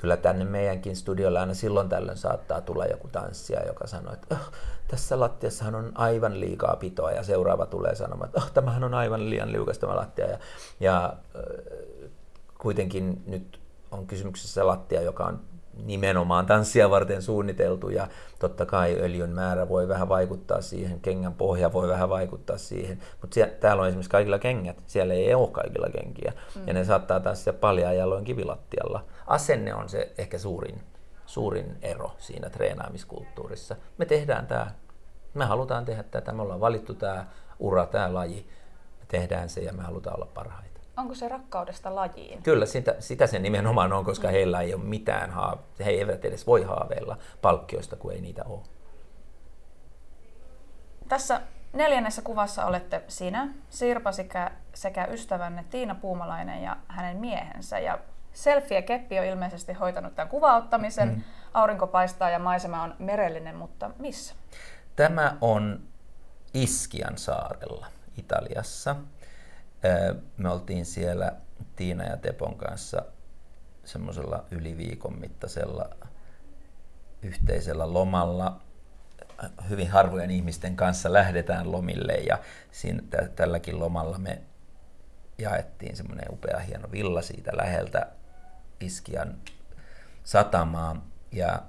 kyllä tänne meidänkin studiolle aina silloin tällöin saattaa tulla joku tanssija, joka sanoo, että oh, tässä lattiassahan on aivan liikaa pitoa ja seuraava tulee sanomaan, että oh, tämähän on aivan liian liukas tämä lattia. Ja, ja kuitenkin nyt on kysymyksessä lattia, joka on nimenomaan tanssia varten suunniteltu ja totta kai öljyn määrä voi vähän vaikuttaa siihen, kengän pohja voi vähän vaikuttaa siihen, mutta täällä on esimerkiksi kaikilla kengät, siellä ei ole kaikilla kenkiä mm. ja ne saattaa tanssia paljon jaloin kivilattialla. Asenne on se ehkä suurin, suurin ero siinä treenaamiskulttuurissa. Me tehdään tämä, me halutaan tehdä tätä, me ollaan valittu tämä ura, tämä laji, me tehdään se ja me halutaan olla parhaita. Onko se rakkaudesta lajiin? Kyllä, sitä, sitä se nimenomaan on, koska mm. heillä ei ole mitään, haave, he eivät edes voi haaveilla palkkioista, kun ei niitä ole. Tässä neljännessä kuvassa olette sinä, Sirpa sekä, sekä ystävänne Tiina Puumalainen ja hänen miehensä. Ja selfie Keppi on ilmeisesti hoitanut tämän kuvauttamisen. Mm. Aurinko paistaa ja maisema on merellinen, mutta missä? Tämä on Iskian saarella Italiassa. Me oltiin siellä Tiina ja Tepon kanssa semmoisella yli viikon mittaisella yhteisellä lomalla. Hyvin harvojen ihmisten kanssa lähdetään lomille ja siinä, tälläkin lomalla me jaettiin semmoinen upea hieno villa siitä läheltä Iskian satamaa ja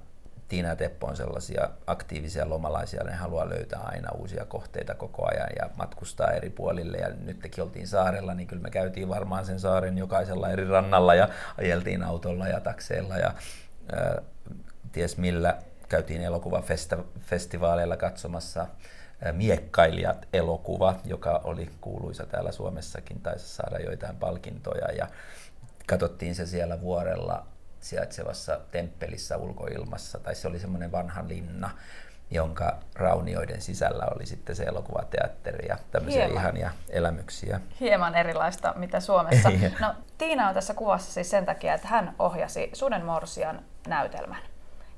Tiina ja Teppo on sellaisia aktiivisia lomalaisia, ne haluaa löytää aina uusia kohteita koko ajan ja matkustaa eri puolille. Ja nyt tekin oltiin saarella, niin kyllä me käytiin varmaan sen saaren jokaisella eri rannalla ja ajeltiin autolla ja takseilla ja ää, ties millä. Käytiin elokuvafestivaaleilla katsomassa Miekkailijat elokuva, joka oli kuuluisa täällä Suomessakin, taisi saada joitain palkintoja ja katsottiin se siellä vuorella sijaitsevassa temppelissä ulkoilmassa, tai se oli semmoinen vanha linna, jonka raunioiden sisällä oli sitten se elokuvateatteri ja tämmöisiä Hieman. ihania elämyksiä. Hieman erilaista, mitä Suomessa. No, Tiina on tässä kuvassa siis sen takia, että hän ohjasi Sudenmorsian näytelmän.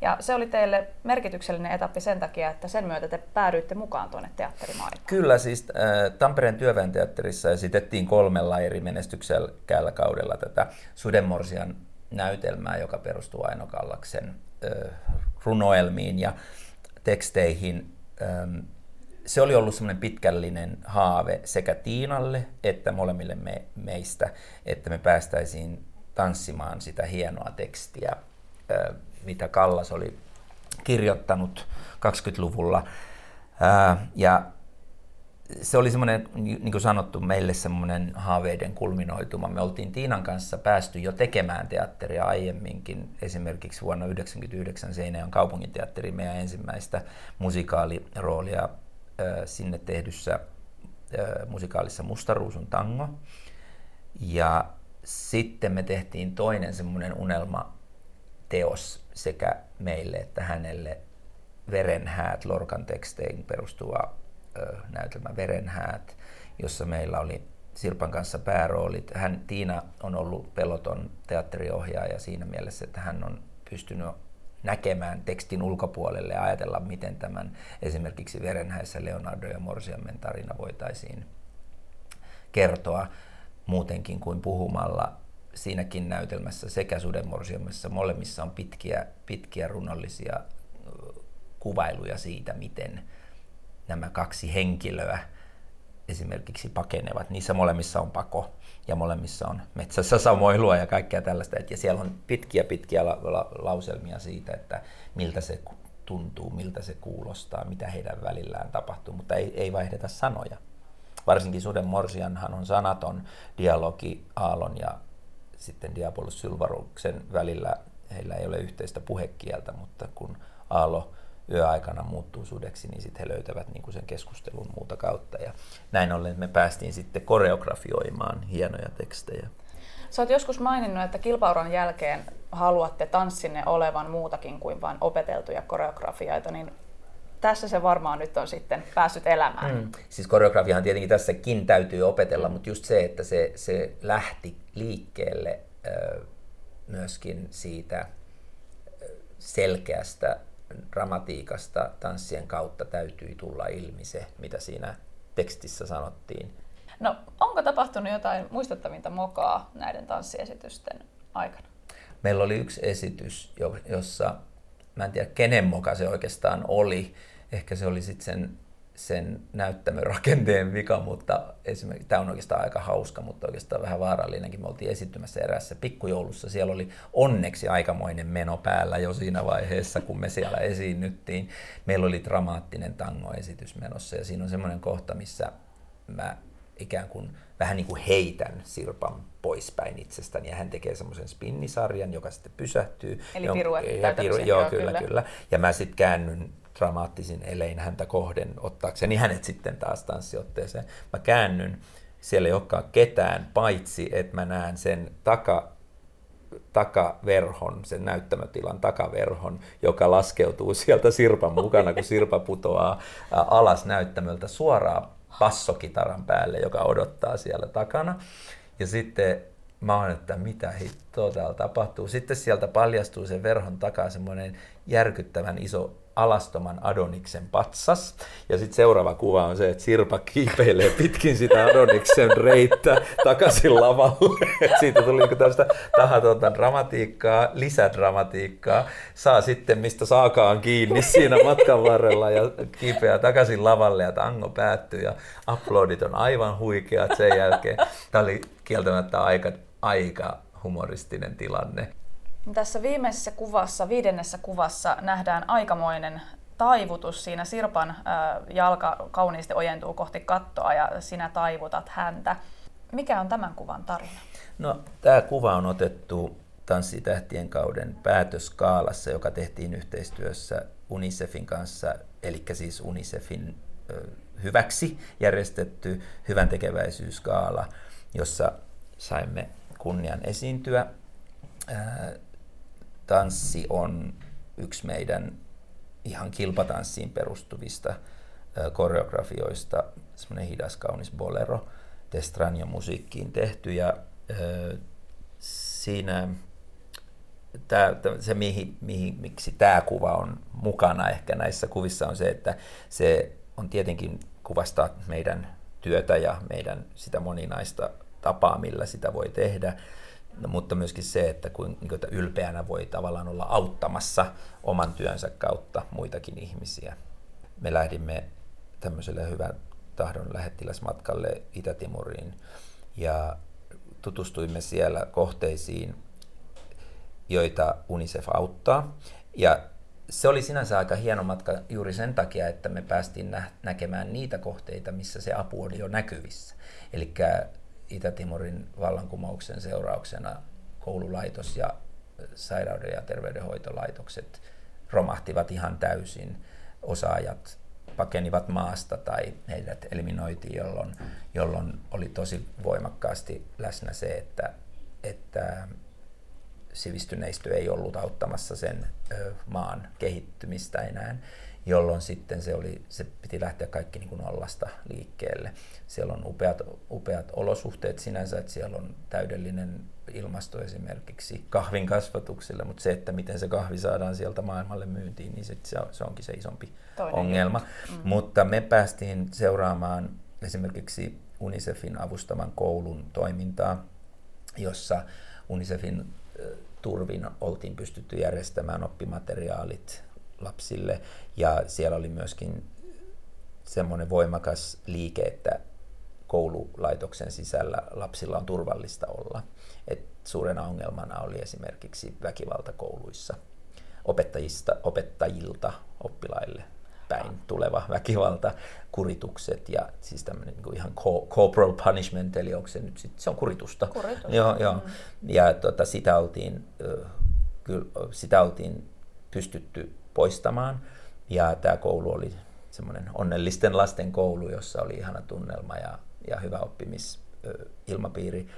Ja se oli teille merkityksellinen etappi sen takia, että sen myötä te päädyitte mukaan tuonne teatterimaailmaan. Kyllä, siis äh, Tampereen työväen teatterissa esitettiin kolmella eri menestyksellä kaudella tätä Sudenmorsian näytelmää, joka perustuu Aino Kallaksen runoelmiin ja teksteihin. Se oli ollut semmoinen pitkällinen haave sekä Tiinalle että molemmille me, meistä, että me päästäisiin tanssimaan sitä hienoa tekstiä, mitä Kallas oli kirjoittanut 20-luvulla. Äh, ja se oli semmoinen, niin kuin sanottu, meille semmoinen haaveiden kulminoituma. Me oltiin Tiinan kanssa päästy jo tekemään teatteria aiemminkin. Esimerkiksi vuonna 1999 Seinäjoen kaupunginteatteri meidän ensimmäistä musikaaliroolia sinne tehdyssä musikaalissa Mustaruusun tango. Ja sitten me tehtiin toinen semmoinen unelmateos sekä meille että hänelle Verenhäät, Lorkan teksteihin perustuva näytelmä Verenhäät, jossa meillä oli Sirpan kanssa pääroolit. Hän, Tiina on ollut peloton teatteriohjaaja siinä mielessä, että hän on pystynyt näkemään tekstin ulkopuolelle ja ajatella, miten tämän esimerkiksi Verenhäissä Leonardo ja Morsiammen tarina voitaisiin kertoa muutenkin kuin puhumalla siinäkin näytelmässä sekä Sudenmorsiamessa. Molemmissa on pitkiä, pitkiä runollisia kuvailuja siitä, miten nämä kaksi henkilöä esimerkiksi pakenevat. Niissä molemmissa on pako ja molemmissa on metsässä samoilua ja kaikkea tällaista. Ja siellä on pitkiä pitkiä la- la- lauselmia siitä, että miltä se tuntuu, miltä se kuulostaa, mitä heidän välillään tapahtuu, mutta ei, ei vaihdeta sanoja. Varsinkin Suden Morsianhan on sanaton dialogi Aallon ja sitten Diabolus Sylvaruksen välillä. Heillä ei ole yhteistä puhekieltä, mutta kun Aalo yöaikana muuttuu sudeksi, niin sitten he löytävät niin kuin sen keskustelun muuta kautta. Ja näin ollen me päästiin sitten koreografioimaan hienoja tekstejä. Sä oot joskus maininnut, että kilpauran jälkeen haluatte tanssinne olevan muutakin kuin vain opeteltuja koreografioita, niin tässä se varmaan nyt on sitten päässyt elämään. Mm. Siis koreografiahan tietenkin tässäkin täytyy opetella, mutta just se, että se, se lähti liikkeelle ö, myöskin siitä selkeästä dramatiikasta tanssien kautta täytyi tulla ilmi se, mitä siinä tekstissä sanottiin. No, onko tapahtunut jotain muistettavinta mokaa näiden tanssiesitysten aikana? Meillä oli yksi esitys, jossa, mä en tiedä kenen moka se oikeastaan oli, ehkä se oli sitten sen sen näyttämörakenteen vika, mutta esimerkiksi tämä on oikeastaan aika hauska, mutta oikeastaan vähän vaarallinenkin. Me oltiin esittymässä eräässä pikkujoulussa. Siellä oli onneksi aikamoinen meno päällä jo siinä vaiheessa, kun me siellä esiinnyttiin. Meillä oli dramaattinen tango-esitys menossa ja siinä on semmoinen kohta, missä mä ikään kuin vähän niin kuin heitän Sirpan poispäin itsestäni ja hän tekee semmoisen spinnisarjan, joka sitten pysähtyy. Eli piruetti piru, Joo, kyllä, kyllä, kyllä. Ja mä sitten käännyn dramaattisin elein häntä kohden ottaakseni hänet sitten taas tanssiotteeseen. Mä käännyn, siellä ei olekaan ketään, paitsi että mä näen sen taka, takaverhon, sen näyttämötilan takaverhon, joka laskeutuu sieltä Sirpan mukana, kun Sirpa putoaa alas näyttämöltä suoraan passokitaran päälle, joka odottaa siellä takana. Ja sitten mä oon, että mitä hittoa täällä tapahtuu. Sitten sieltä paljastuu sen verhon takaa semmoinen järkyttävän iso alastoman Adoniksen patsas. Ja sitten seuraava kuva on se, että Sirpa kiipeilee pitkin sitä Adoniksen reittä takaisin lavalle. Siitä tuli niinku tällaista tahatonta dramatiikkaa, lisädramatiikkaa. Saa sitten mistä saakaan kiinni siinä matkan varrella ja kiipeää takaisin lavalle ja tango päättyy ja uploadit on aivan huikeat sen jälkeen. Tämä oli kieltämättä aika, aika humoristinen tilanne. Tässä viimeisessä kuvassa, viidennessä kuvassa nähdään aikamoinen taivutus. Siinä Sirpan jalka kauniisti ojentuu kohti kattoa ja sinä taivutat häntä. Mikä on tämän kuvan tarina? No, tämä kuva on otettu Tanssitähtien kauden päätöskaalassa, joka tehtiin yhteistyössä UNICEFin kanssa, eli siis UNICEFin hyväksi järjestetty hyvän tekeväisyyskaala, jossa saimme kunnian esiintyä tanssi on yksi meidän ihan kilpatanssiin perustuvista koreografioista, semmoinen hidas kaunis bolero, Testranjo musiikkiin tehty ja siinä tää, se, mihin, mihin, miksi tämä kuva on mukana ehkä näissä kuvissa on se, että se on tietenkin kuvastaa meidän työtä ja meidän sitä moninaista tapaa, millä sitä voi tehdä, No, mutta myöskin se, että kuinka niin ylpeänä voi tavallaan olla auttamassa oman työnsä kautta muitakin ihmisiä. Me lähdimme tämmöiselle hyvän tahdon lähettiläsmatkalle Itä-Timuriin ja tutustuimme siellä kohteisiin, joita UNICEF auttaa. Ja se oli sinänsä aika hieno matka juuri sen takia, että me päästiin nä- näkemään niitä kohteita, missä se apu oli jo näkyvissä. Eli Itä-Timorin vallankumouksen seurauksena koululaitos ja sairauden- ja terveydenhoitolaitokset romahtivat ihan täysin. Osaajat pakenivat maasta tai heidät eliminoitiin, jolloin, jolloin oli tosi voimakkaasti läsnä se, että että sivistyneistö ei ollut auttamassa sen maan kehittymistä enää, jolloin sitten se, oli, se piti lähteä kaikki niin kuin nollasta liikkeelle. Siellä on upeat, upeat olosuhteet sinänsä, että siellä on täydellinen ilmasto esimerkiksi kahvin kasvatukselle, mutta se, että miten se kahvi saadaan sieltä maailmalle myyntiin, niin se, se onkin se isompi Toinen ongelma. Mm. Mutta me päästiin seuraamaan esimerkiksi UNICEFin avustaman koulun toimintaa, jossa UNICEFin turvin oltiin pystytty järjestämään oppimateriaalit lapsille ja siellä oli myöskin semmoinen voimakas liike, että koululaitoksen sisällä lapsilla on turvallista olla. Et suurena ongelmana oli esimerkiksi väkivalta kouluissa opettajista, opettajilta oppilaille päin tuleva väkivalta, kuritukset ja siis tämmöinen niin ihan corporal punishment, eli onko se nyt sit, se on kuritusta. Kuritus. Joo, joo. Mm. Ja tota, sitä, oltiin, kyllä, sitä oltiin pystytty poistamaan ja tämä koulu oli semmoinen onnellisten lasten koulu, jossa oli ihana tunnelma ja, ja hyvä oppimisilmapiiri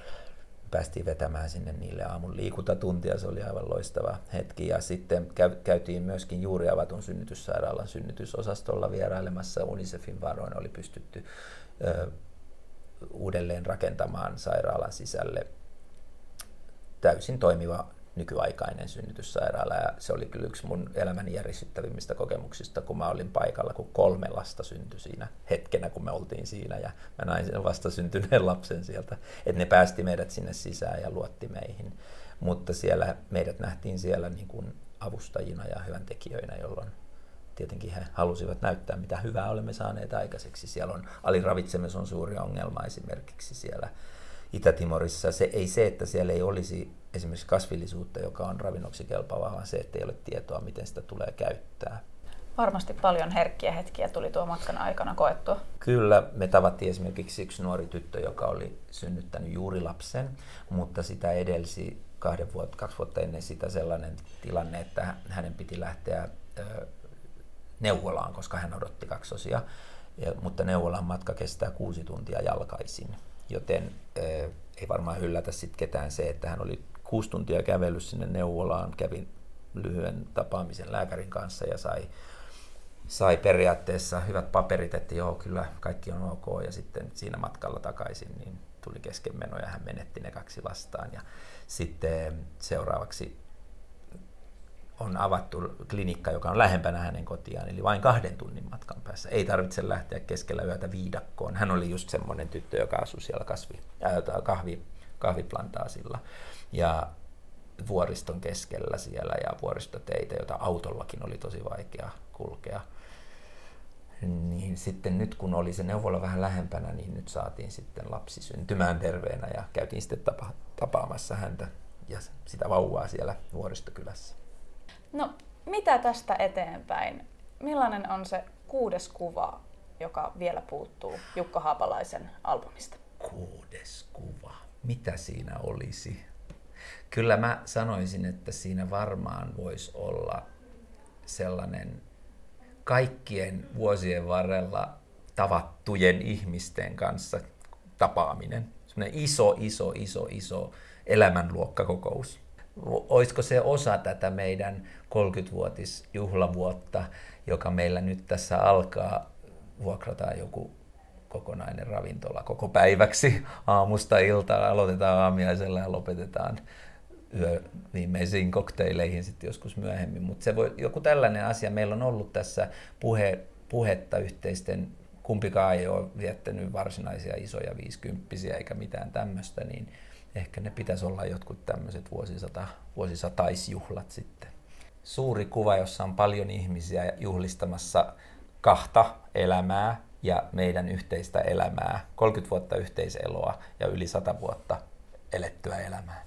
päästiin vetämään sinne niille aamun liikuntatuntia, se oli aivan loistava hetki. Ja sitten käytiin myöskin juuri avatun synnytyssairaalan synnytysosastolla vierailemassa. UNICEFin varoin oli pystytty ö, uudelleen rakentamaan sairaalan sisälle täysin toimiva nykyaikainen synnytyssairaala ja se oli kyllä yksi mun elämäni järisyttävimmistä kokemuksista, kun mä olin paikalla, kun kolme lasta syntyi siinä hetkenä, kun me oltiin siinä ja mä näin sen vasta syntyneen lapsen sieltä, että ne päästi meidät sinne sisään ja luotti meihin. Mutta siellä, meidät nähtiin siellä niin kuin avustajina ja hyväntekijöinä, jolloin tietenkin he halusivat näyttää, mitä hyvää olemme saaneet aikaiseksi. Siellä on aliravitsemus on suuri ongelma esimerkiksi siellä Itä-Timorissa. Se ei se, että siellä ei olisi esimerkiksi kasvillisuutta, joka on ravinnoksi kelpaavaa, vaan se, että ei ole tietoa, miten sitä tulee käyttää. Varmasti paljon herkkiä hetkiä tuli tuo matkan aikana koettua. Kyllä, me tavattiin esimerkiksi yksi nuori tyttö, joka oli synnyttänyt juuri lapsen, mutta sitä edelsi kahden vuotta, kaksi vuotta ennen sitä sellainen tilanne, että hänen piti lähteä neuvolaan, koska hän odotti kaksosia. Ja, mutta neuvolan matka kestää kuusi tuntia jalkaisin, joten ei varmaan yllätä sit ketään se, että hän oli kuusi tuntia kävellyt sinne neuvolaan, kävin lyhyen tapaamisen lääkärin kanssa ja sai, sai periaatteessa hyvät paperit, että joo, kyllä kaikki on ok. Ja sitten siinä matkalla takaisin niin tuli keskenmeno ja hän menetti ne kaksi lastaan. Ja sitten seuraavaksi on avattu klinikka, joka on lähempänä hänen kotiaan, eli vain kahden tunnin matkan päässä. Ei tarvitse lähteä keskellä yötä viidakkoon. Hän oli just semmoinen tyttö, joka asui siellä kasvi, äh, kahvi, kahviplantaasilla ja vuoriston keskellä siellä ja vuoristoteitä, joita autollakin oli tosi vaikea kulkea. Niin sitten nyt kun oli se neuvola vähän lähempänä, niin nyt saatiin sitten lapsi syntymään terveenä ja käytiin sitten tapa, tapaamassa häntä ja sitä vauvaa siellä vuoristokylässä. No, mitä tästä eteenpäin? Millainen on se kuudes kuva, joka vielä puuttuu Jukka Haapalaisen albumista? Kuudes kuva. Mitä siinä olisi? Kyllä mä sanoisin, että siinä varmaan voisi olla sellainen kaikkien vuosien varrella tavattujen ihmisten kanssa tapaaminen. Sellainen iso, iso, iso, iso elämänluokkakokous. Olisiko se osa tätä meidän 30-vuotisjuhlavuotta, joka meillä nyt tässä alkaa, vuokrataan joku kokonainen ravintola koko päiväksi aamusta iltaan. Aloitetaan aamiaisella ja lopetetaan yö viimeisiin kokteileihin sitten joskus myöhemmin. Mutta se voi, joku tällainen asia, meillä on ollut tässä puhe, puhetta yhteisten, kumpikaan ei ole viettänyt varsinaisia isoja viisikymppisiä eikä mitään tämmöistä, niin ehkä ne pitäisi olla jotkut tämmöiset vuosisata, vuosisataisjuhlat sitten. Suuri kuva, jossa on paljon ihmisiä juhlistamassa kahta elämää ja meidän yhteistä elämää, 30 vuotta yhteiseloa ja yli 100 vuotta elettyä elämää.